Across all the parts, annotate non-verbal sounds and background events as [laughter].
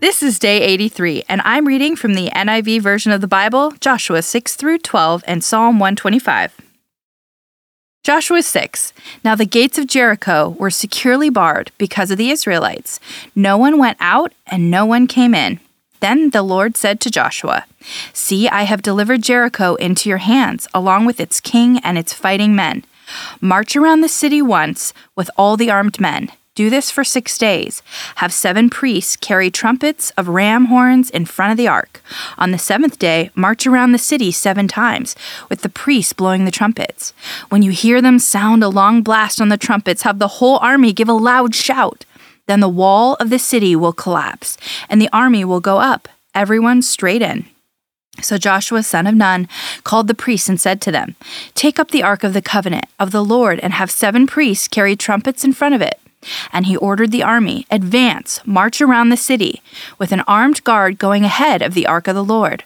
This is day 83, and I'm reading from the NIV version of the Bible, Joshua 6 through 12, and Psalm 125. Joshua 6. Now the gates of Jericho were securely barred because of the Israelites. No one went out and no one came in. Then the Lord said to Joshua, See, I have delivered Jericho into your hands, along with its king and its fighting men. March around the city once with all the armed men. Do this for six days. Have seven priests carry trumpets of ram horns in front of the ark. On the seventh day, march around the city seven times, with the priests blowing the trumpets. When you hear them sound a long blast on the trumpets, have the whole army give a loud shout. Then the wall of the city will collapse, and the army will go up, everyone straight in. So Joshua, son of Nun, called the priests and said to them, Take up the ark of the covenant of the Lord, and have seven priests carry trumpets in front of it. And he ordered the army, Advance, march around the city, with an armed guard going ahead of the ark of the Lord.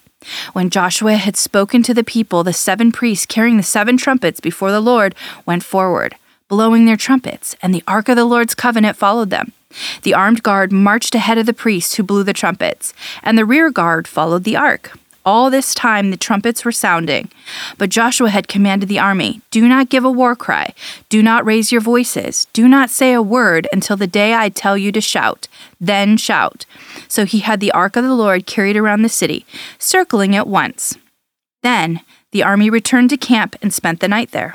When Joshua had spoken to the people, the seven priests carrying the seven trumpets before the Lord went forward, blowing their trumpets, and the ark of the Lord's covenant followed them. The armed guard marched ahead of the priests who blew the trumpets, and the rear guard followed the ark. All this time the trumpets were sounding. But Joshua had commanded the army Do not give a war cry, do not raise your voices, do not say a word until the day I tell you to shout. Then shout. So he had the ark of the Lord carried around the city, circling it once. Then the army returned to camp and spent the night there.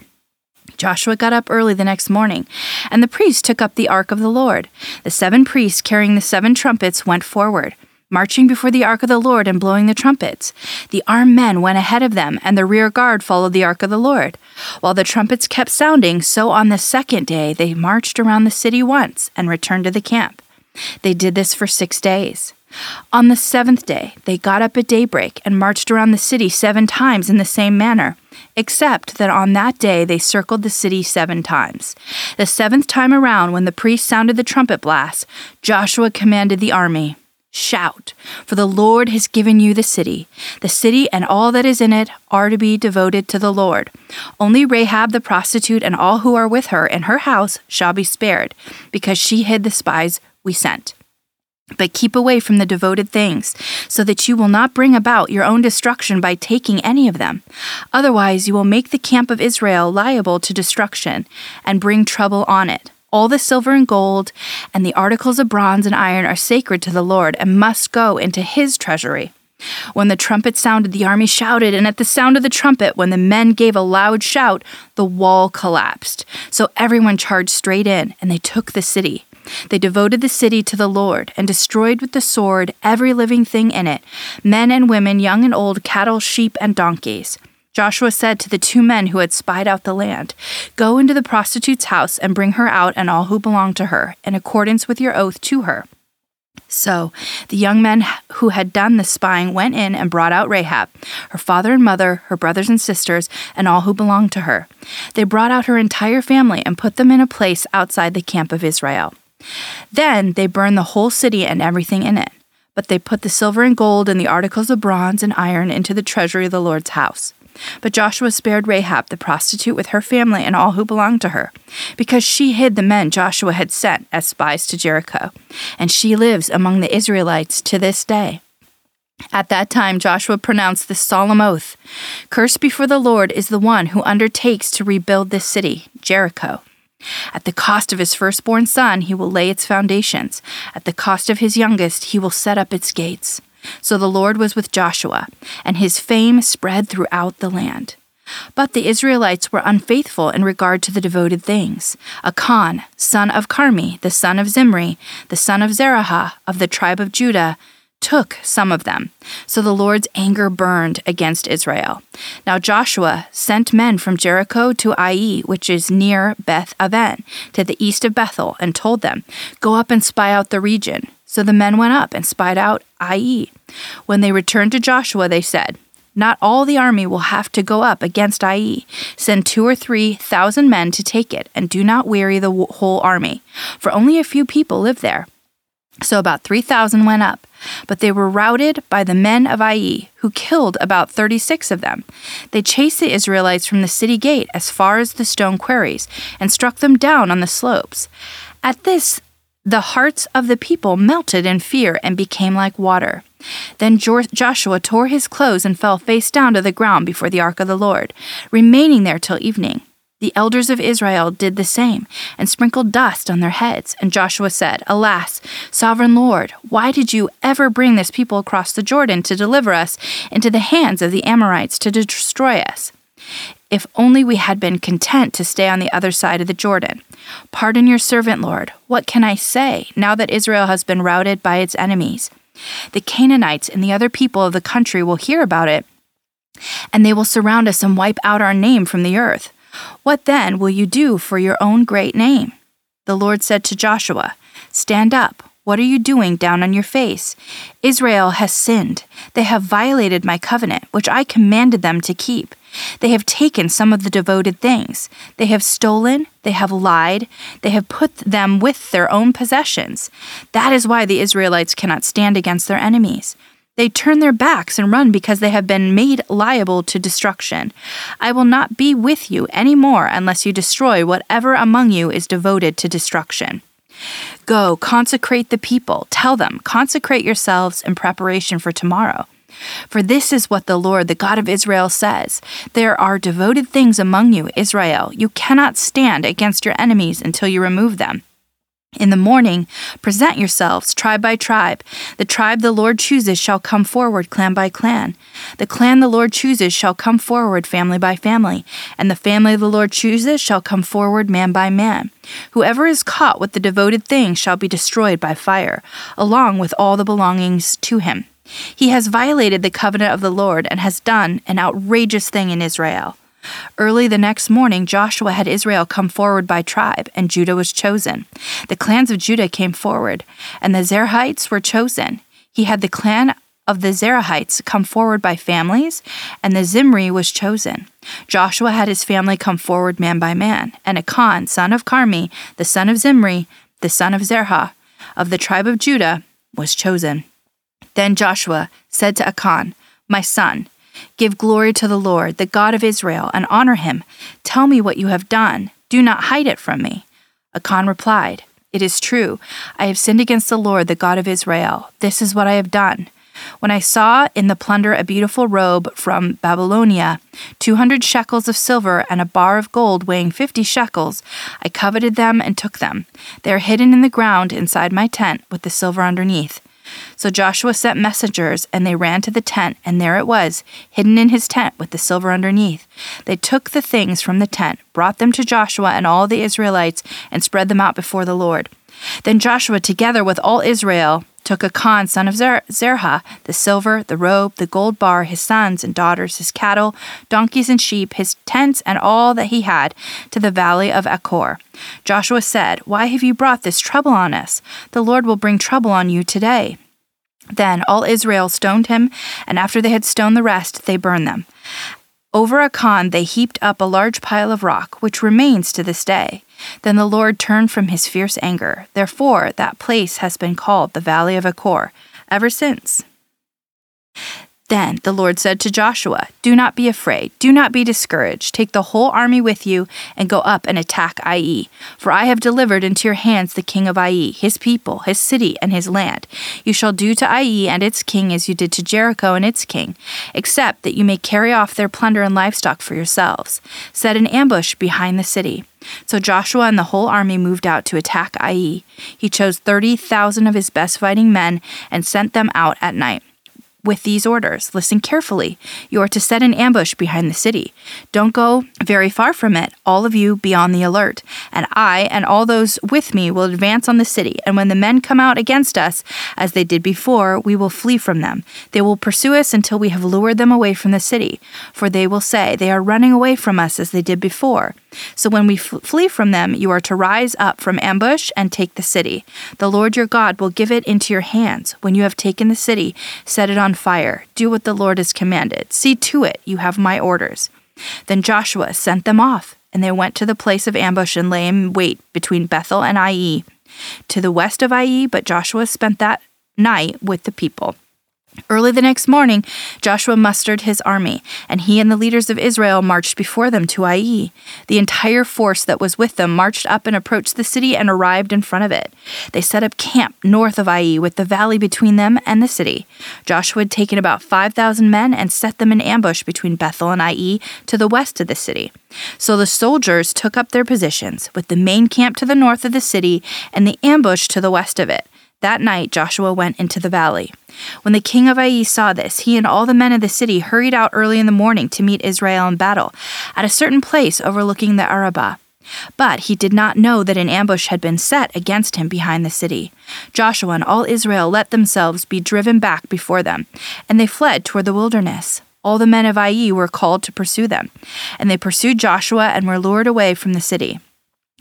Joshua got up early the next morning, and the priests took up the ark of the Lord. The seven priests carrying the seven trumpets went forward, marching before the ark of the Lord and blowing the trumpets. The armed men went ahead of them, and the rear guard followed the ark of the Lord. While the trumpets kept sounding, so on the second day they marched around the city once and returned to the camp. They did this for six days. On the seventh day, they got up at daybreak and marched around the city seven times in the same manner, except that on that day they circled the city seven times. The seventh time around, when the priest sounded the trumpet blast, Joshua commanded the army Shout, for the Lord has given you the city. The city and all that is in it are to be devoted to the Lord. Only Rahab the prostitute and all who are with her in her house shall be spared, because she hid the spies we sent. But keep away from the devoted things, so that you will not bring about your own destruction by taking any of them. Otherwise, you will make the camp of Israel liable to destruction and bring trouble on it. All the silver and gold and the articles of bronze and iron are sacred to the Lord and must go into his treasury. When the trumpet sounded, the army shouted, and at the sound of the trumpet, when the men gave a loud shout, the wall collapsed. So everyone charged straight in, and they took the city. They devoted the city to the Lord and destroyed with the sword every living thing in it men and women, young and old, cattle, sheep, and donkeys. Joshua said to the two men who had spied out the land, Go into the prostitute's house and bring her out and all who belong to her, in accordance with your oath to her. So the young men who had done the spying went in and brought out Rahab, her father and mother, her brothers and sisters, and all who belonged to her. They brought out her entire family and put them in a place outside the camp of Israel. Then they burned the whole city and everything in it. But they put the silver and gold and the articles of bronze and iron into the treasury of the Lord's house. But Joshua spared Rahab the prostitute with her family and all who belonged to her, because she hid the men Joshua had sent as spies to Jericho, and she lives among the Israelites to this day. At that time, Joshua pronounced this solemn oath Cursed before the Lord is the one who undertakes to rebuild this city, Jericho. At the cost of his firstborn son, he will lay its foundations. At the cost of his youngest, he will set up its gates. So the Lord was with Joshua, and his fame spread throughout the land. But the Israelites were unfaithful in regard to the devoted things. Achan, son of Carmi, the son of Zimri, the son of Zerahah, of the tribe of Judah, took some of them. So the Lord's anger burned against Israel. Now Joshua sent men from Jericho to Ai, which is near Beth Aven, to the east of Bethel, and told them, Go up and spy out the region. So the men went up and spied out Ai. When they returned to Joshua, they said, not all the army will have to go up against Ai. Send two or three thousand men to take it, and do not weary the whole army, for only a few people live there. So about 3,000 went up, but they were routed by the men of Ai, who killed about 36 of them. They chased the Israelites from the city gate as far as the stone quarries and struck them down on the slopes. At this, the hearts of the people melted in fear and became like water. Then Joshua tore his clothes and fell face down to the ground before the ark of the Lord, remaining there till evening. The elders of Israel did the same, and sprinkled dust on their heads. And Joshua said, Alas, sovereign Lord, why did you ever bring this people across the Jordan to deliver us into the hands of the Amorites to destroy us? If only we had been content to stay on the other side of the Jordan. Pardon your servant, Lord. What can I say now that Israel has been routed by its enemies? The Canaanites and the other people of the country will hear about it, and they will surround us and wipe out our name from the earth. What then will you do for your own great name? The Lord said to Joshua, Stand up. What are you doing down on your face? Israel has sinned. They have violated my covenant, which I commanded them to keep. They have taken some of the devoted things. They have stolen. They have lied. They have put them with their own possessions. That is why the Israelites cannot stand against their enemies. They turn their backs and run because they have been made liable to destruction. I will not be with you any more unless you destroy whatever among you is devoted to destruction. Go, consecrate the people. Tell them, consecrate yourselves in preparation for tomorrow. For this is what the Lord, the God of Israel, says There are devoted things among you, Israel. You cannot stand against your enemies until you remove them. In the morning, present yourselves, tribe by tribe. The tribe the Lord chooses shall come forward, clan by clan. The clan the Lord chooses shall come forward, family by family. And the family the Lord chooses shall come forward, man by man. Whoever is caught with the devoted thing shall be destroyed by fire, along with all the belongings to him. He has violated the covenant of the Lord and has done an outrageous thing in Israel. Early the next morning, Joshua had Israel come forward by tribe, and Judah was chosen. The clans of Judah came forward, and the Zerahites were chosen. He had the clan of the Zerahites come forward by families, and the Zimri was chosen. Joshua had his family come forward man by man, and Achan, son of Carmi, the son of Zimri, the son of Zerah, of the tribe of Judah, was chosen. Then Joshua said to Achan, My son, Give glory to the Lord, the God of Israel, and honor him. Tell me what you have done. Do not hide it from me. Achan replied, It is true. I have sinned against the Lord, the God of Israel. This is what I have done. When I saw in the plunder a beautiful robe from Babylonia, 200 shekels of silver, and a bar of gold weighing 50 shekels, I coveted them and took them. They are hidden in the ground inside my tent with the silver underneath. So Joshua sent messengers, and they ran to the tent, and there it was, hidden in his tent with the silver underneath. They took the things from the tent, brought them to Joshua and all the Israelites, and spread them out before the Lord. Then Joshua, together with all Israel, took Achan, son of Zer- Zerah, the silver, the robe, the gold bar, his sons and daughters, his cattle, donkeys and sheep, his tents, and all that he had, to the valley of Achor. Joshua said, Why have you brought this trouble on us? The Lord will bring trouble on you today. Then all Israel stoned him, and after they had stoned the rest, they burned them. Over Achan they heaped up a large pile of rock, which remains to this day. Then the Lord turned from his fierce anger. Therefore, that place has been called the Valley of Achor ever since. Then the Lord said to Joshua, Do not be afraid, do not be discouraged. Take the whole army with you and go up and attack Ai. For I have delivered into your hands the king of Ai, his people, his city, and his land. You shall do to Ai and its king as you did to Jericho and its king, except that you may carry off their plunder and livestock for yourselves. Set an ambush behind the city. So Joshua and the whole army moved out to attack Ai. He chose 30,000 of his best fighting men and sent them out at night with these orders. Listen carefully. You are to set an ambush behind the city. Don't go very far from it. All of you be on the alert. And I and all those with me will advance on the city. And when the men come out against us, as they did before, we will flee from them. They will pursue us until we have lured them away from the city. For they will say, They are running away from us as they did before. So when we f- flee from them, you are to rise up from ambush and take the city. The Lord your God will give it into your hands. When you have taken the city, set it on fire. Do what the Lord has commanded. See to it, you have my orders. Then Joshua sent them off, and they went to the place of ambush and lay in wait between Bethel and Ai, to the west of Ai, but Joshua spent that night with the people. Early the next morning, Joshua mustered his army, and he and the leaders of Israel marched before them to Ai. The entire force that was with them marched up and approached the city and arrived in front of it. They set up camp north of Ai, with the valley between them and the city. Joshua had taken about 5,000 men and set them in ambush between Bethel and Ai to the west of the city. So the soldiers took up their positions, with the main camp to the north of the city and the ambush to the west of it. That night Joshua went into the valley. When the king of Ai saw this, he and all the men of the city hurried out early in the morning to meet Israel in battle, at a certain place overlooking the Arabah. But he did not know that an ambush had been set against him behind the city. Joshua and all Israel let themselves be driven back before them, and they fled toward the wilderness. All the men of Ai were called to pursue them, and they pursued Joshua and were lured away from the city.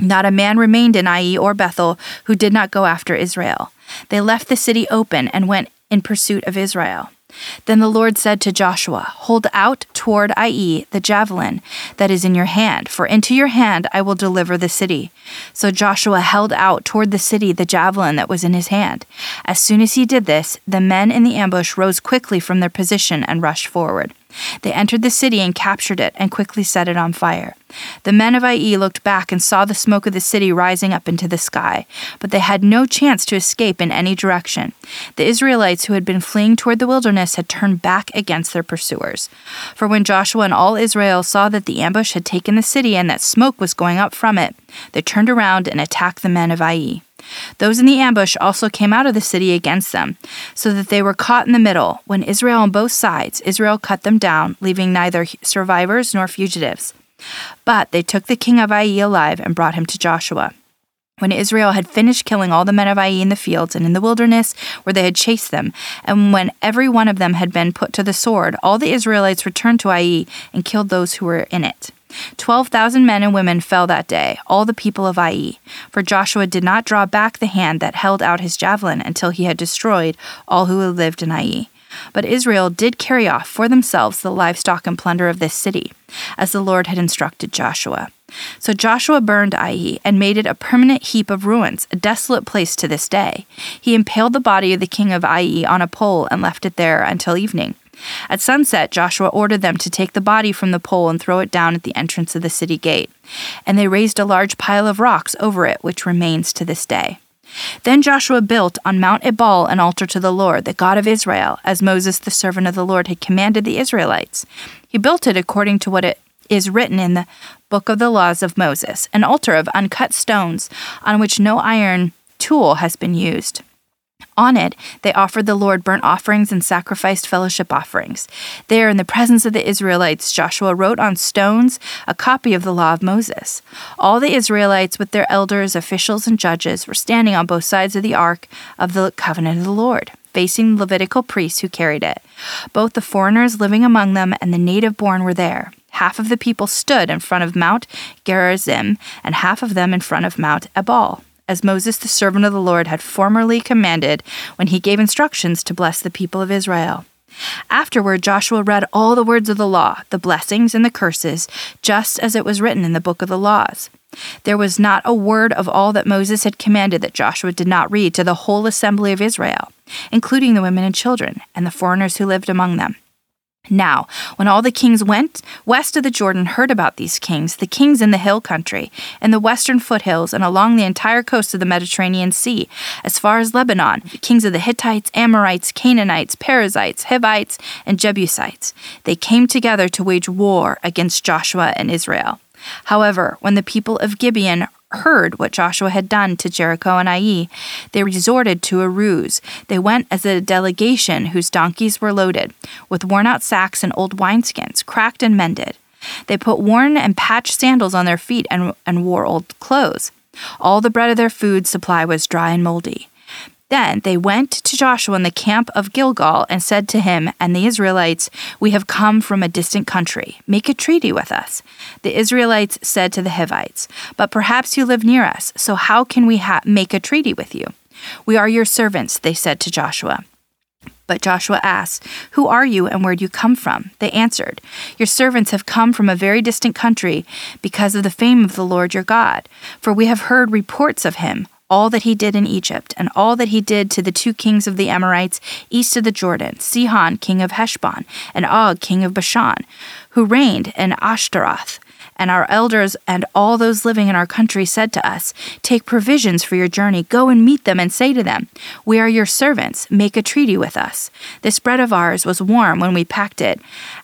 Not a man remained in Ai or Bethel who did not go after Israel. They left the city open and went in pursuit of Israel. Then the Lord said to Joshua, Hold out toward Ai the javelin that is in your hand, for into your hand I will deliver the city. So Joshua held out toward the city the javelin that was in his hand. As soon as he did this, the men in the ambush rose quickly from their position and rushed forward. They entered the city and captured it and quickly set it on fire. The men of Ai looked back and saw the smoke of the city rising up into the sky, but they had no chance to escape in any direction. The Israelites who had been fleeing toward the wilderness had turned back against their pursuers. For when Joshua and all Israel saw that the ambush had taken the city and that smoke was going up from it, they turned around and attacked the men of Ai. Those in the ambush also came out of the city against them, so that they were caught in the middle. When Israel on both sides, Israel cut them down, leaving neither survivors nor fugitives. But they took the king of Ai alive and brought him to Joshua. When Israel had finished killing all the men of Ai in the fields and in the wilderness where they had chased them, and when every one of them had been put to the sword, all the Israelites returned to Ai and killed those who were in it. Twelve thousand men and women fell that day, all the people of Ai, for Joshua did not draw back the hand that held out his javelin until he had destroyed all who had lived in Ai. But Israel did carry off for themselves the livestock and plunder of this city, as the Lord had instructed Joshua. So Joshua burned Ai and made it a permanent heap of ruins, a desolate place to this day. He impaled the body of the king of Ai on a pole and left it there until evening. At sunset, Joshua ordered them to take the body from the pole and throw it down at the entrance of the city gate. And they raised a large pile of rocks over it, which remains to this day. Then Joshua built on Mount Ebal an altar to the Lord, the God of Israel, as Moses the servant of the Lord had commanded the Israelites. He built it according to what it is written in the book of the laws of Moses, an altar of uncut stones on which no iron tool has been used. On it, they offered the Lord burnt offerings and sacrificed fellowship offerings. There, in the presence of the Israelites, Joshua wrote on stones a copy of the law of Moses. All the Israelites, with their elders, officials, and judges, were standing on both sides of the ark of the covenant of the Lord, facing the Levitical priests who carried it. Both the foreigners living among them and the native born were there. Half of the people stood in front of Mount Gerizim, and half of them in front of Mount Ebal as Moses, the servant of the Lord, had formerly commanded when he gave instructions to bless the people of Israel. Afterward, Joshua read all the words of the law, the blessings and the curses, just as it was written in the book of the laws. There was not a word of all that Moses had commanded that Joshua did not read to the whole assembly of Israel, including the women and children, and the foreigners who lived among them. Now, when all the kings went west of the Jordan heard about these kings, the kings in the hill country, in the western foothills, and along the entire coast of the Mediterranean Sea, as far as Lebanon, kings of the Hittites, Amorites, Canaanites, Perizzites, Hivites, and Jebusites, they came together to wage war against Joshua and Israel. However, when the people of Gibeon heard what Joshua had done to Jericho and Ai, they resorted to a ruse. They went as a delegation whose donkeys were loaded with worn out sacks and old wineskins, cracked and mended. They put worn and patched sandals on their feet and, and wore old clothes. All the bread of their food supply was dry and moldy. Then they went to Joshua in the camp of Gilgal and said to him and the Israelites, We have come from a distant country. Make a treaty with us. The Israelites said to the Hivites, But perhaps you live near us, so how can we ha- make a treaty with you? We are your servants, they said to Joshua. But Joshua asked, Who are you and where do you come from? They answered, Your servants have come from a very distant country because of the fame of the Lord your God. For we have heard reports of him all that he did in Egypt, and all that he did to the two kings of the Amorites east of the Jordan, Sihon, king of Heshbon, and Og, king of Bashan, who reigned in Ashtaroth. And our elders and all those living in our country said to us, Take provisions for your journey, go and meet them, and say to them, We are your servants, make a treaty with us. This bread of ours was warm when we packed it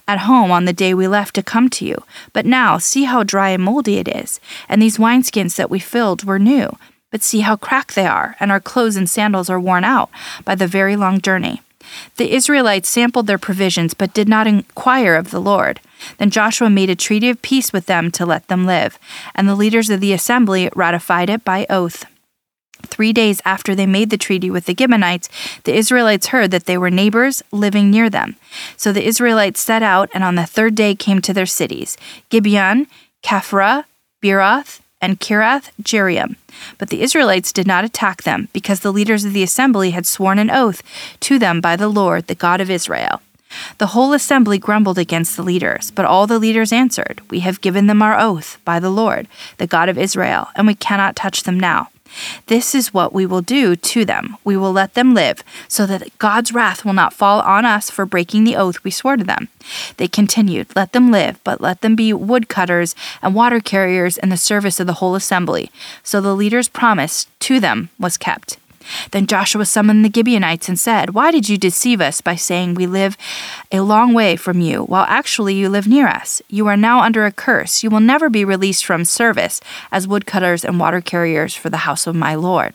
at home on the day we left to come to you. But now see how dry and moldy it is, and these wineskins that we filled were new but see how cracked they are, and our clothes and sandals are worn out by the very long journey. The Israelites sampled their provisions, but did not inquire of the Lord. Then Joshua made a treaty of peace with them to let them live, and the leaders of the assembly ratified it by oath. Three days after they made the treaty with the Gibeonites, the Israelites heard that they were neighbors living near them. So the Israelites set out, and on the third day came to their cities Gibeon, Kephirah, Beeroth, and Kiriath Jearim. But the Israelites did not attack them, because the leaders of the assembly had sworn an oath to them by the Lord, the God of Israel. The whole assembly grumbled against the leaders, but all the leaders answered, We have given them our oath by the Lord, the God of Israel, and we cannot touch them now. This is what we will do to them. We will let them live, so that God's wrath will not fall on us for breaking the oath we swore to them. They continued, Let them live, but let them be woodcutters and water carriers in the service of the whole assembly. So the leader's promise to them was kept. Then Joshua summoned the Gibeonites and said, Why did you deceive us by saying we live a long way from you, while actually you live near us? You are now under a curse. You will never be released from service as woodcutters and water carriers for the house of my Lord.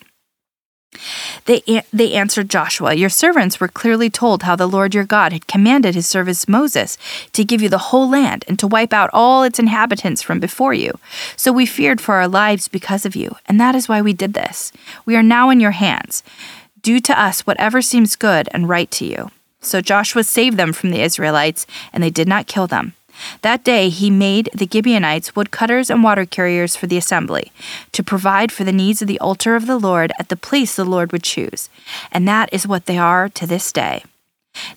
They, they answered Joshua, Your servants were clearly told how the Lord your God had commanded his servant Moses to give you the whole land and to wipe out all its inhabitants from before you. So we feared for our lives because of you, and that is why we did this. We are now in your hands. Do to us whatever seems good and right to you. So Joshua saved them from the Israelites, and they did not kill them. That day he made the Gibeonites woodcutters and water carriers for the assembly, to provide for the needs of the altar of the Lord at the place the Lord would choose. And that is what they are to this day.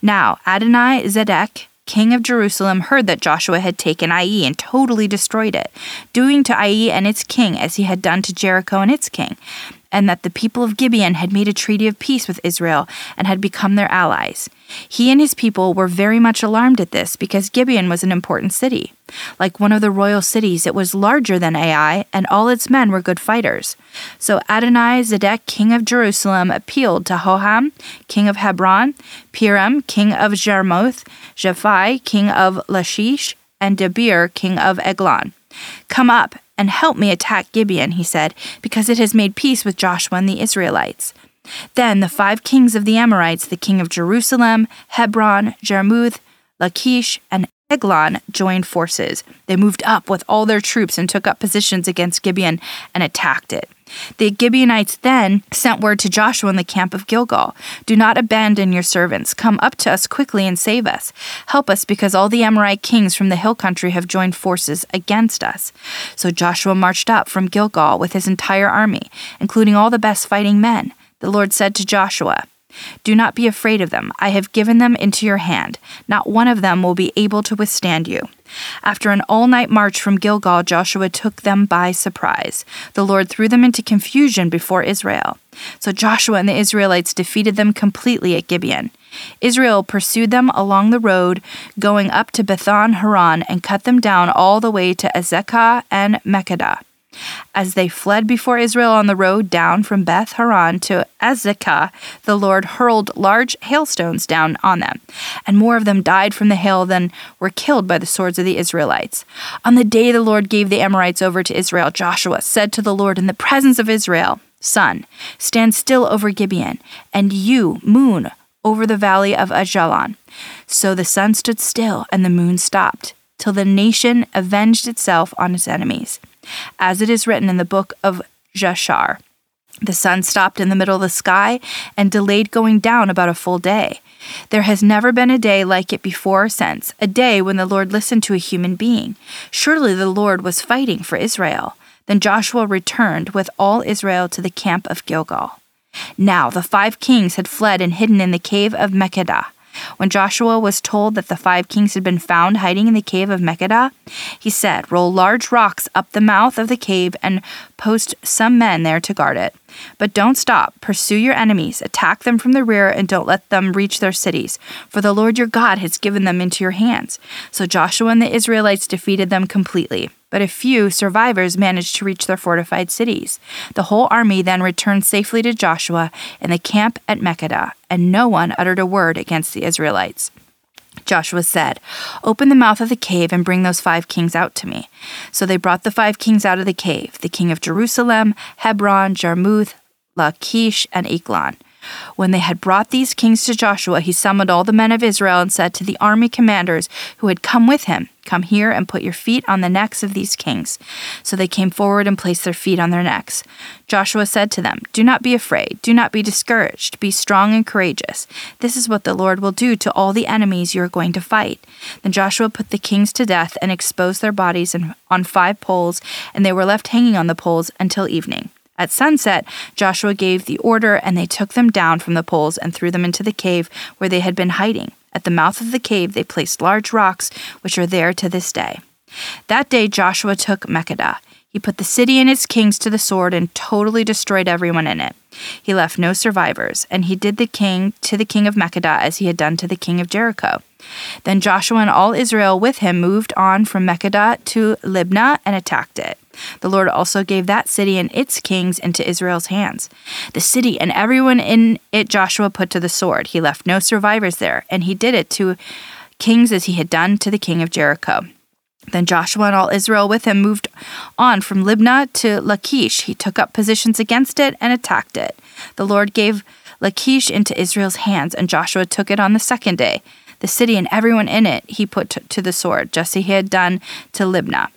Now Adonai Zedek, king of Jerusalem, heard that Joshua had taken Ai and totally destroyed it, doing to Ai and its king as he had done to Jericho and its king and that the people of Gibeon had made a treaty of peace with Israel and had become their allies. He and his people were very much alarmed at this because Gibeon was an important city. Like one of the royal cities, it was larger than Ai, and all its men were good fighters. So Adonai Zedek, king of Jerusalem, appealed to Hoham, king of Hebron, Piram, king of Jarmuth, Japhia, king of Lachish, and Debir, king of Eglon. Come up and help me attack Gibeon, he said, because it has made peace with Joshua and the Israelites. Then the five kings of the Amorites, the king of Jerusalem, Hebron, Jarmuth, Lachish, and Eglon joined forces. They moved up with all their troops and took up positions against Gibeon and attacked it. The Gibeonites then sent word to Joshua in the camp of Gilgal Do not abandon your servants. Come up to us quickly and save us. Help us, because all the Amorite kings from the hill country have joined forces against us. So Joshua marched up from Gilgal with his entire army, including all the best fighting men. The Lord said to Joshua, do not be afraid of them. I have given them into your hand. Not one of them will be able to withstand you. After an all night march from Gilgal, Joshua took them by surprise. The Lord threw them into confusion before Israel. So Joshua and the Israelites defeated them completely at Gibeon. Israel pursued them along the road, going up to Beth Horon, and cut them down all the way to Azekah and Makkedah. As they fled before Israel on the road down from Beth Horon to Azekah, the Lord hurled large hailstones down on them, and more of them died from the hail than were killed by the swords of the Israelites. On the day the Lord gave the Amorites over to Israel, Joshua said to the Lord in the presence of Israel, Sun, stand still over Gibeon, and you, moon, over the valley of Aijalon. So the sun stood still, and the moon stopped, till the nation avenged itself on its enemies as it is written in the book of Jashar. The sun stopped in the middle of the sky and delayed going down about a full day. There has never been a day like it before or since, a day when the Lord listened to a human being. Surely the Lord was fighting for Israel. Then Joshua returned with all Israel to the camp of Gilgal. Now the five kings had fled and hidden in the cave of Makkedah. When Joshua was told that the five kings had been found hiding in the cave of Makkedah, he said, Roll large rocks up the mouth of the cave and post some men there to guard it. But don't stop. Pursue your enemies, attack them from the rear, and don't let them reach their cities, for the Lord your God has given them into your hands. So Joshua and the Israelites defeated them completely but a few survivors managed to reach their fortified cities. The whole army then returned safely to Joshua in the camp at Makkedah, and no one uttered a word against the Israelites. Joshua said, Open the mouth of the cave and bring those five kings out to me. So they brought the five kings out of the cave the king of Jerusalem, Hebron, Jarmuth, Lachish, and Eglon. When they had brought these kings to Joshua, he summoned all the men of Israel and said to the army commanders who had come with him, Come here and put your feet on the necks of these kings. So they came forward and placed their feet on their necks. Joshua said to them, Do not be afraid, do not be discouraged, be strong and courageous. This is what the Lord will do to all the enemies you are going to fight. Then Joshua put the kings to death and exposed their bodies on five poles, and they were left hanging on the poles until evening. At sunset, Joshua gave the order, and they took them down from the poles and threw them into the cave where they had been hiding. At the mouth of the cave, they placed large rocks, which are there to this day. That day, Joshua took Makkedah. He put the city and its kings to the sword and totally destroyed everyone in it. He left no survivors, and he did the king to the king of Makkedah as he had done to the king of Jericho. Then Joshua and all Israel with him moved on from Makkedah to Libnah and attacked it. The Lord also gave that city and its kings into Israel's hands. The city and everyone in it Joshua put to the sword. He left no survivors there, and he did it to kings as he had done to the king of Jericho. Then Joshua and all Israel with him moved on from Libnah to Lachish. He took up positions against it and attacked it. The Lord gave Lachish into Israel's hands, and Joshua took it on the second day. The city and everyone in it he put to the sword, just as he had done to Libnah.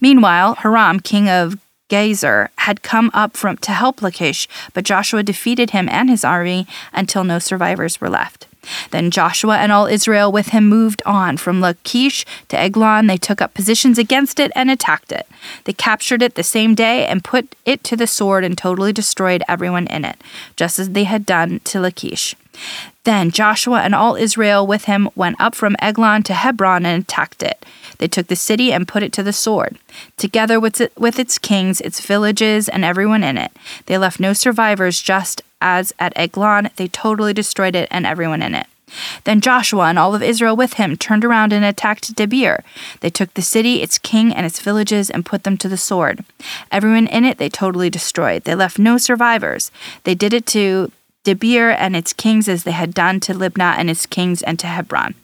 Meanwhile, Hiram, king of Gezer, had come up from to help Lachish, but Joshua defeated him and his army until no survivors were left. Then Joshua and all Israel with him moved on from Lachish to Eglon. They took up positions against it and attacked it. They captured it the same day and put it to the sword and totally destroyed everyone in it, just as they had done to Lachish. Then Joshua and all Israel with him went up from Eglon to Hebron and attacked it. They took the city and put it to the sword, together with, it, with its kings, its villages, and everyone in it. They left no survivors, just as at Eglon they totally destroyed it and everyone in it. Then Joshua and all of Israel with him turned around and attacked Debir. They took the city, its king, and its villages and put them to the sword. Everyone in it they totally destroyed. They left no survivors. They did it to Debir and its kings as they had done to Libnah and its kings and to Hebron.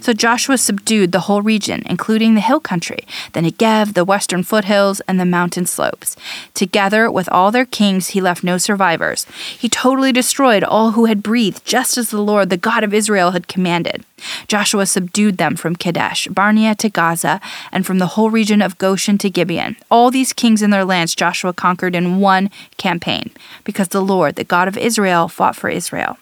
So Joshua subdued the whole region, including the hill country, the Negev, the western foothills, and the mountain slopes. Together with all their kings, he left no survivors. He totally destroyed all who had breathed, just as the Lord, the God of Israel, had commanded. Joshua subdued them from Kadesh, Barnea to Gaza, and from the whole region of Goshen to Gibeon. All these kings and their lands Joshua conquered in one campaign, because the Lord, the God of Israel, fought for Israel.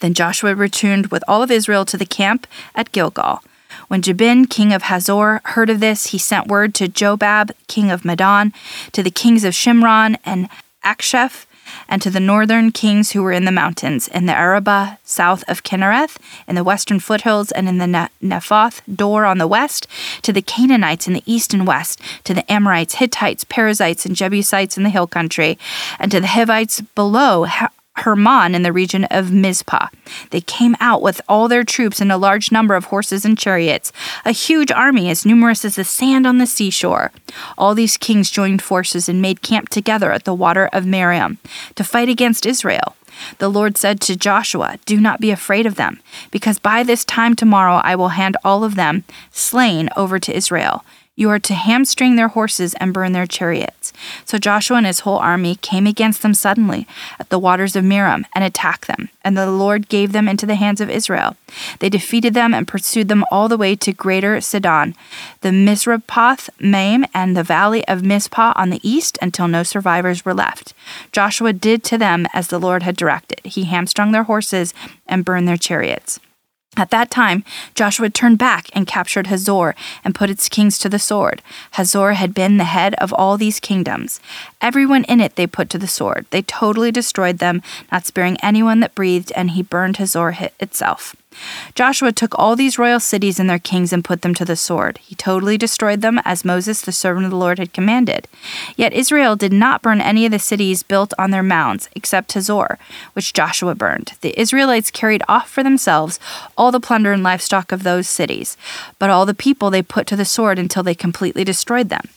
Then Joshua returned with all of Israel to the camp at Gilgal. When Jabin, king of Hazor, heard of this, he sent word to Jobab, king of Madon, to the kings of Shimron and Akshaph, and to the northern kings who were in the mountains, in the Arabah south of Kinnereth, in the western foothills, and in the ne- Nephoth on the west, to the Canaanites in the east and west, to the Amorites, Hittites, Perizzites, and Jebusites in the hill country, and to the Hivites below Hermon in the region of Mizpah. They came out with all their troops and a large number of horses and chariots, a huge army as numerous as the sand on the seashore. All these kings joined forces and made camp together at the water of Merom to fight against Israel. The Lord said to Joshua, Do not be afraid of them, because by this time tomorrow I will hand all of them, slain, over to Israel. You are to hamstring their horses and burn their chariots. So Joshua and his whole army came against them suddenly at the waters of Merom and attacked them, and the Lord gave them into the hands of Israel. They defeated them and pursued them all the way to Greater Sidon, the Misrephoth Maim, and the valley of Mizpah on the east until no survivors were left. Joshua did to them as the Lord had directed. He hamstrung their horses and burned their chariots. At that time, Joshua turned back and captured Hazor and put its kings to the sword. Hazor had been the head of all these kingdoms. Everyone in it they put to the sword. They totally destroyed them, not sparing anyone that breathed, and he burned Hazor itself. Joshua took all these royal cities and their kings and put them to the sword. He totally destroyed them as Moses, the servant of the Lord, had commanded. Yet Israel did not burn any of the cities built on their mounds, except Hazor, which Joshua burned. The Israelites carried off for themselves all the plunder and livestock of those cities, but all the people they put to the sword until they completely destroyed them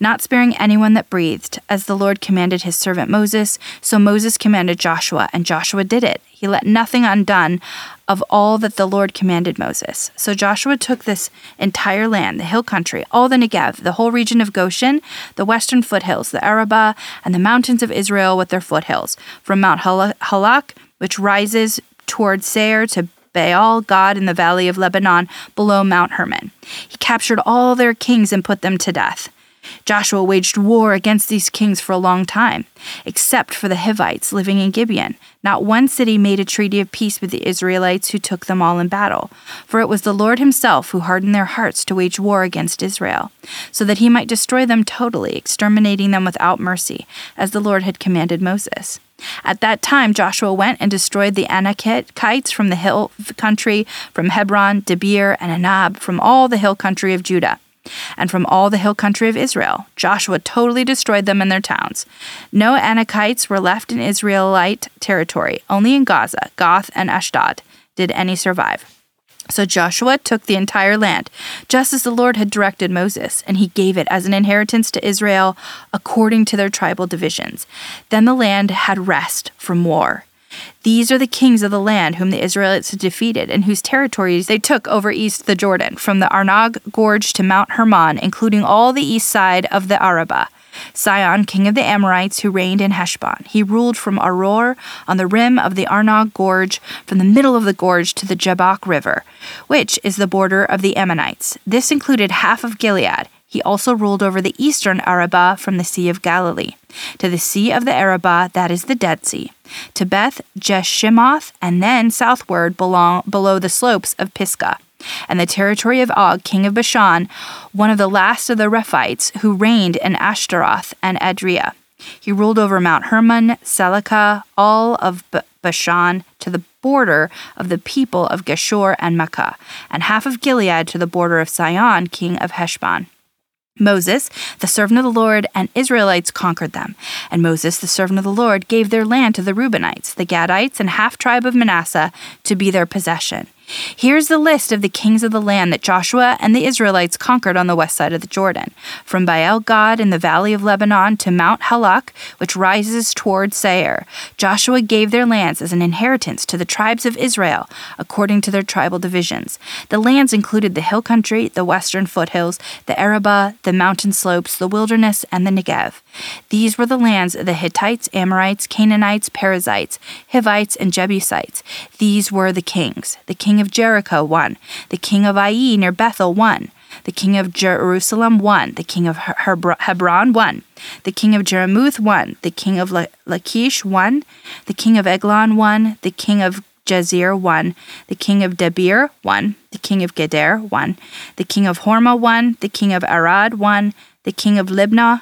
not sparing anyone that breathed, as the Lord commanded his servant Moses. So Moses commanded Joshua, and Joshua did it. He let nothing undone of all that the Lord commanded Moses. So Joshua took this entire land, the hill country, all the Negev, the whole region of Goshen, the western foothills, the Arabah, and the mountains of Israel with their foothills, from Mount Halak, which rises toward Seir, to Baal Gad in the valley of Lebanon below Mount Hermon. He captured all their kings and put them to death. Joshua waged war against these kings for a long time, except for the Hivites living in Gibeon. Not one city made a treaty of peace with the Israelites who took them all in battle, for it was the Lord himself who hardened their hearts to wage war against Israel, so that he might destroy them totally, exterminating them without mercy, as the Lord had commanded Moses. At that time, Joshua went and destroyed the Anakites from the hill country, from Hebron, Debir, and Anab, from all the hill country of Judah and from all the hill country of Israel. Joshua totally destroyed them and their towns. No Anakites were left in Israelite territory, only in Gaza, Gath, and Ashdod did any survive. So Joshua took the entire land, just as the Lord had directed Moses, and he gave it as an inheritance to Israel according to their tribal divisions. Then the land had rest from war. These are the kings of the land whom the Israelites had defeated, and whose territories they took over east the Jordan, from the Arnon Gorge to Mount Hermon, including all the east side of the Arabah. Sihon, king of the Amorites, who reigned in Heshbon. He ruled from Aroer on the rim of the Arnon Gorge, from the middle of the gorge to the Jabbok River, which is the border of the Ammonites. This included half of Gilead. He also ruled over the eastern Arabah from the Sea of Galilee to the Sea of the Arabah, that is the Dead Sea, to Beth Jeshimoth, and then southward belong, below the slopes of Pisgah, and the territory of Og, king of Bashan, one of the last of the Rephaites who reigned in Ashtaroth and Adria. He ruled over Mount Hermon, Salecah, all of Bashan to the border of the people of Geshur and Maakah, and half of Gilead to the border of Sihon, king of Heshbon. Moses, the servant of the Lord, and Israelites conquered them. And Moses, the servant of the Lord, gave their land to the Reubenites, the Gadites, and half tribe of Manasseh to be their possession. Here's the list of the kings of the land that Joshua and the Israelites conquered on the west side of the Jordan, from Baal Gad in the valley of Lebanon to Mount Halak, which rises toward Seir. Joshua gave their lands as an inheritance to the tribes of Israel, according to their tribal divisions. The lands included the hill country, the western foothills, the Arabah, the mountain slopes, the wilderness, and the Negev. These were the lands of the Hittites, Amorites, Canaanites, Perizzites, Hivites, and Jebusites. These were the kings. The king of Jericho one. The king of Ai near Bethel one. The king of Jerusalem one. The king of Hebron one. The king of Jarmuth one. The king of Lachish one. The king of Eglon one. The king of Jazer one. The king of Debir one. The king of Geder one. The king of Hormah one. The king of Arad one. The king of Libnah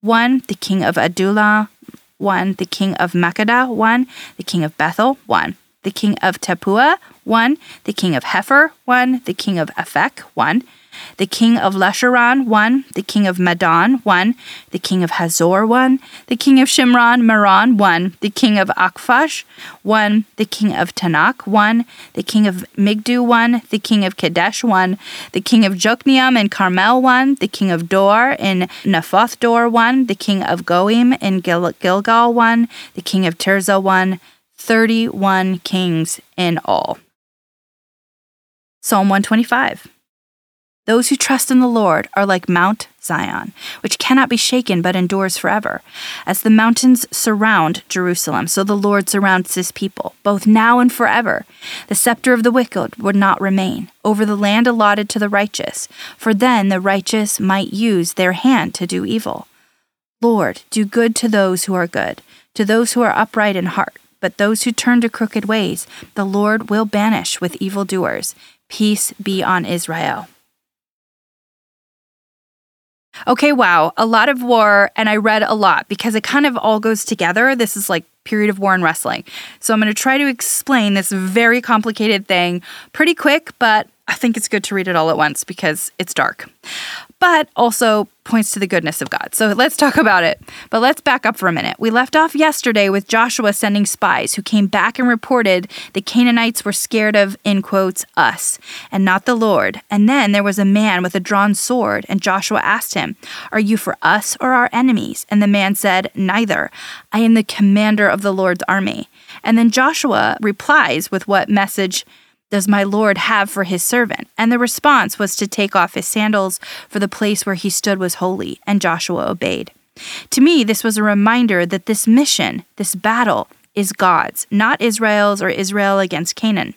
one. The king of Adullam one. The king of Makkedah one. The king of Bethel one. The king of Tappuah one, the king of Hepher one, the king of Aphek one, The king of Lasharon one. The king of Madon one. The king of Hazor one. The king of Shimron Meron one. The king of Akphash one. The king of Taanach one. The king of Migdu one. The king of Kadesh one. The king of Jokneam and Carmel one. The king of Dor in Naphoth Dor one. The king of Goim in Gil- Gilgal one. The king of Tirzah one. 31 kings in all. Psalm 125. Those who trust in the Lord are like Mount Zion, which cannot be shaken but endures forever. As the mountains surround Jerusalem, so the Lord surrounds his people, both now and forever. The scepter of the wicked would not remain over the land allotted to the righteous, for then the righteous might use their hand to do evil. Lord, do good to those who are good, to those who are upright in heart. But those who turn to crooked ways, the Lord will banish with evildoers. Peace be on Israel. Okay, wow, a lot of war, and I read a lot because it kind of all goes together. This is like period of war and wrestling. So I'm going to try to explain this very complicated thing pretty quick, but I think it's good to read it all at once because it's dark but also points to the goodness of God. So let's talk about it. But let's back up for a minute. We left off yesterday with Joshua sending spies who came back and reported the Canaanites were scared of, in quotes, us and not the Lord. And then there was a man with a drawn sword, and Joshua asked him, Are you for us or our enemies? And the man said, Neither. I am the commander of the Lord's army. And then Joshua replies with what message does my Lord have for his servant? And the response was to take off his sandals, for the place where he stood was holy, and Joshua obeyed. To me, this was a reminder that this mission, this battle, is God's, not Israel's or Israel against Canaan.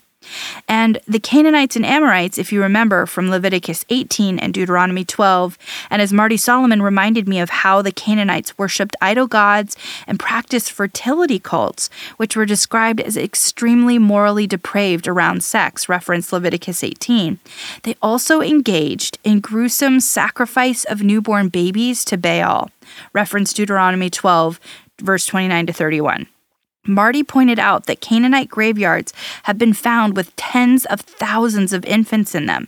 And the Canaanites and Amorites, if you remember from Leviticus 18 and Deuteronomy 12, and as Marty Solomon reminded me of how the Canaanites worshipped idol gods and practiced fertility cults, which were described as extremely morally depraved around sex, reference Leviticus 18. They also engaged in gruesome sacrifice of newborn babies to Baal, reference Deuteronomy 12, verse 29 to 31. Marty pointed out that Canaanite graveyards have been found with tens of thousands of infants in them.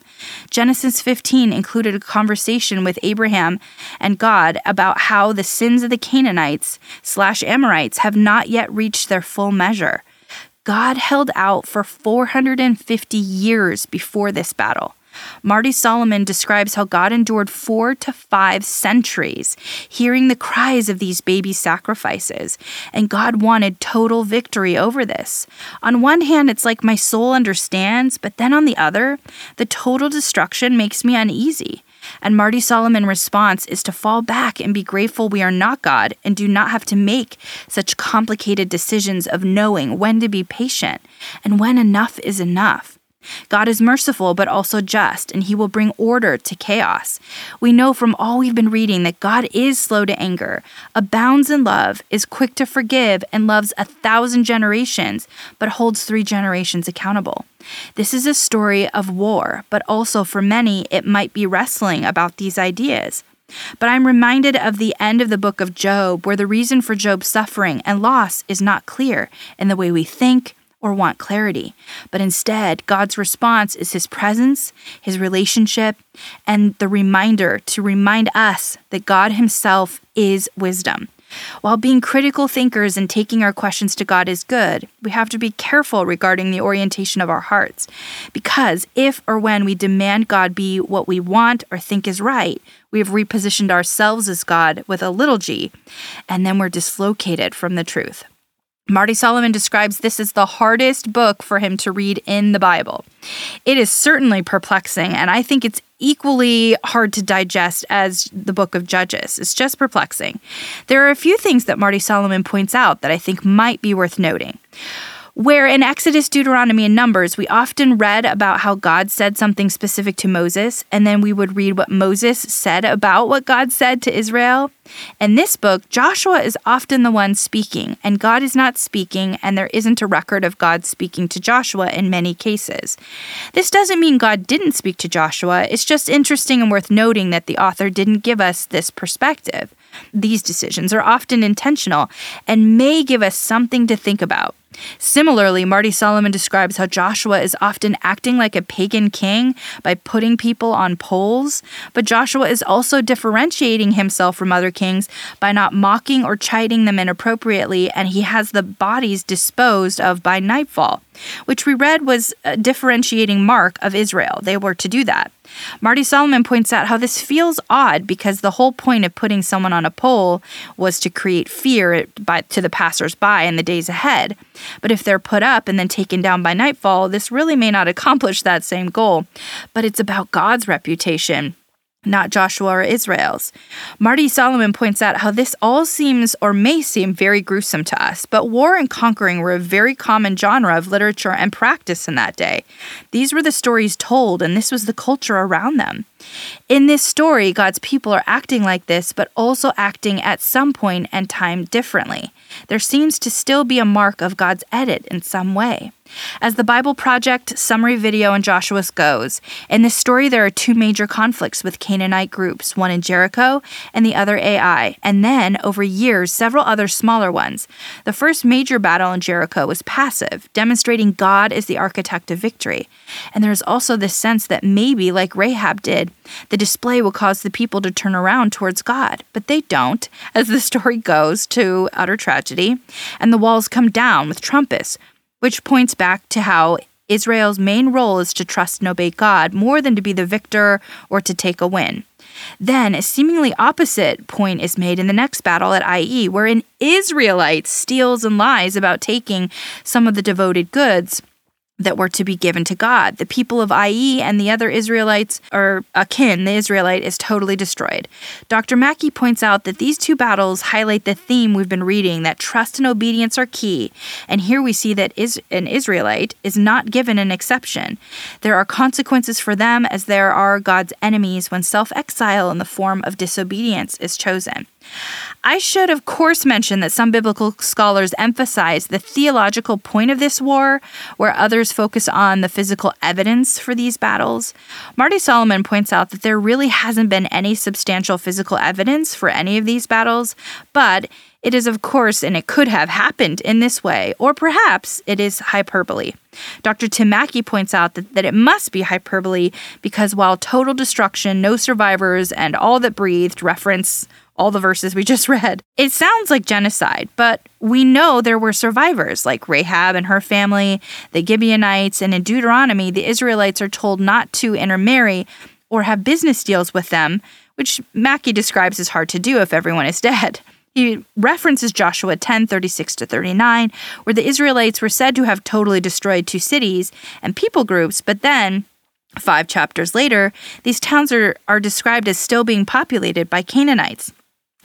Genesis 15 included a conversation with Abraham and God about how the sins of the Canaanites slash Amorites have not yet reached their full measure. God held out for 450 years before this battle. Marty Solomon describes how God endured four to five centuries, hearing the cries of these baby sacrifices, and God wanted total victory over this. On one hand, it's like my soul understands, but then on the other, the total destruction makes me uneasy. And Marty Solomon's response is to fall back and be grateful we are not God and do not have to make such complicated decisions of knowing when to be patient and when enough is enough. God is merciful but also just, and he will bring order to chaos. We know from all we've been reading that God is slow to anger, abounds in love, is quick to forgive, and loves a thousand generations, but holds three generations accountable. This is a story of war, but also for many, it might be wrestling about these ideas. But I'm reminded of the end of the book of Job, where the reason for Job's suffering and loss is not clear in the way we think, or want clarity. But instead, God's response is His presence, His relationship, and the reminder to remind us that God Himself is wisdom. While being critical thinkers and taking our questions to God is good, we have to be careful regarding the orientation of our hearts. Because if or when we demand God be what we want or think is right, we have repositioned ourselves as God with a little g, and then we're dislocated from the truth. Marty Solomon describes this as the hardest book for him to read in the Bible. It is certainly perplexing, and I think it's equally hard to digest as the book of Judges. It's just perplexing. There are a few things that Marty Solomon points out that I think might be worth noting. Where in Exodus, Deuteronomy, and Numbers, we often read about how God said something specific to Moses, and then we would read what Moses said about what God said to Israel. In this book, Joshua is often the one speaking, and God is not speaking, and there isn't a record of God speaking to Joshua in many cases. This doesn't mean God didn't speak to Joshua, it's just interesting and worth noting that the author didn't give us this perspective. These decisions are often intentional and may give us something to think about. Similarly, Marty Solomon describes how Joshua is often acting like a pagan king by putting people on poles, but Joshua is also differentiating himself from other kings by not mocking or chiding them inappropriately, and he has the bodies disposed of by nightfall, which we read was a differentiating mark of Israel. They were to do that. Marty Solomon points out how this feels odd because the whole point of putting someone on a pole was to create fear by, to the passersby in the days ahead. But if they're put up and then taken down by nightfall, this really may not accomplish that same goal. But it's about God's reputation not Joshua or Israel's. Marty Solomon points out how this all seems or may seem very gruesome to us, but war and conquering were a very common genre of literature and practice in that day. These were the stories told, and this was the culture around them. In this story, God's people are acting like this, but also acting at some point and time differently. There seems to still be a mark of God's edit in some way. As the Bible Project summary video in Joshua's goes, in this story there are two major conflicts with Canaanite groups, one in Jericho and the other Ai, and then, over years, several other smaller ones. The first major battle in Jericho was passive, demonstrating God is the architect of victory. And there's also this sense that maybe, like Rahab did, the display will cause the people to turn around towards God, but they don't, as the story goes to utter tragedy, and the walls come down with trumpets, which points back to how Israel's main role is to trust and obey God more than to be the victor or to take a win. Then a seemingly opposite point is made in the next battle at Ai, where an Israelite steals and lies about taking some of the devoted goods that were to be given to God. The people of Ai and the other Israelites, or Achan, the Israelite, is totally destroyed. Dr. Mackie points out that these two battles highlight the theme we've been reading that trust and obedience are key. And here we see that is, an Israelite is not given an exception. There are consequences for them as there are God's enemies when self exile in the form of disobedience is chosen. I should, of course, mention that some biblical scholars emphasize the theological point of this war, where others focus on the physical evidence for these battles. Marty Solomon points out that there really hasn't been any substantial physical evidence for any of these battles, but it is, of course, and it could have happened in this way, or perhaps it is hyperbole. Dr. Tim Mackie points out that, that it must be hyperbole because while total destruction, no survivors, and all that breathed reference all the verses we [laughs] just read. It sounds like genocide, but we know there were survivors like Rahab and her family, the Gibeonites, and in Deuteronomy, the Israelites are told not to intermarry or have business deals with them, which Mackie describes as hard to do if everyone is dead. He references Joshua 10 36 to 39, where the Israelites were said to have totally destroyed two cities and people groups, but then Five chapters later, these towns are, are described as still being populated by Canaanites.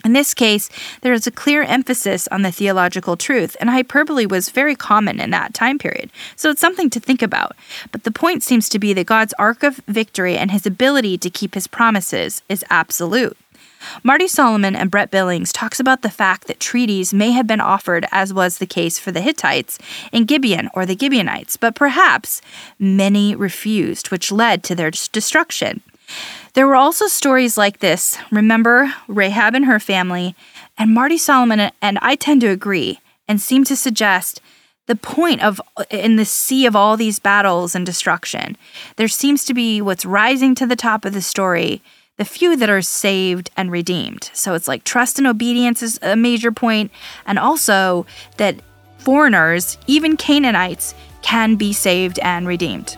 In this case, there is a clear emphasis on the theological truth, and hyperbole was very common in that time period, so it's something to think about. But the point seems to be that God's arc of victory and his ability to keep his promises is absolute. Marty Solomon and Brent Billings talks about the fact that treaties may have been offered as was the case for the Hittites in Gibeon or the Gibeonites, but perhaps many refused, which led to their destruction. There were also stories like this. Remember Rahab and her family, and Marty Solomon and I tend to agree and seem to suggest the point of in the sea of all these battles and destruction. There seems to be what's rising to the top of the story, the few that are saved and redeemed. So it's like trust and obedience is a major point, and also that foreigners, even Canaanites, can be saved and redeemed.